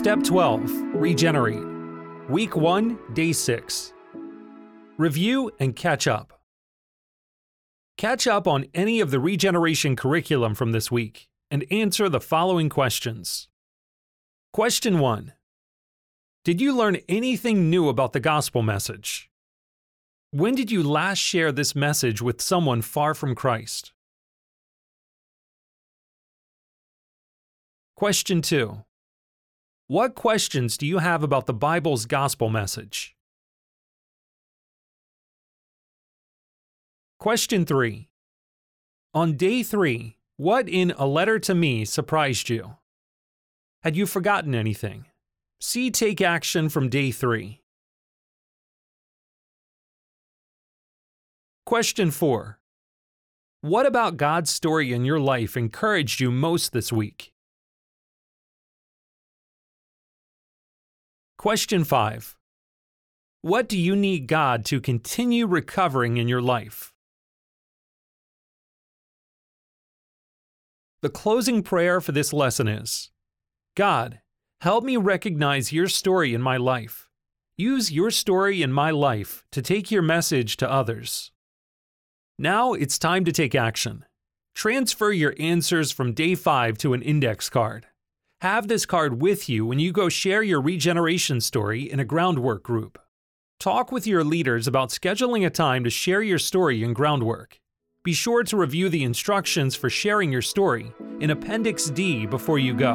Step 12 Regenerate. Week 1, Day 6. Review and catch up. Catch up on any of the regeneration curriculum from this week and answer the following questions. Question 1 Did you learn anything new about the gospel message? When did you last share this message with someone far from Christ? Question 2 What questions do you have about the Bible's gospel message? Question 3 On day 3, what in A Letter to Me surprised you? Had you forgotten anything? See Take Action from day 3. Question 4 What about God's story in your life encouraged you most this week? Question 5 What do you need God to continue recovering in your life? The closing prayer for this lesson is God, help me recognize your story in my life. Use your story in my life to take your message to others. Now it's time to take action. Transfer your answers from day 5 to an index card. Have this card with you when you go share your regeneration story in a groundwork group. Talk with your leaders about scheduling a time to share your story in groundwork. Be sure to review the instructions for sharing your story in Appendix D before you go.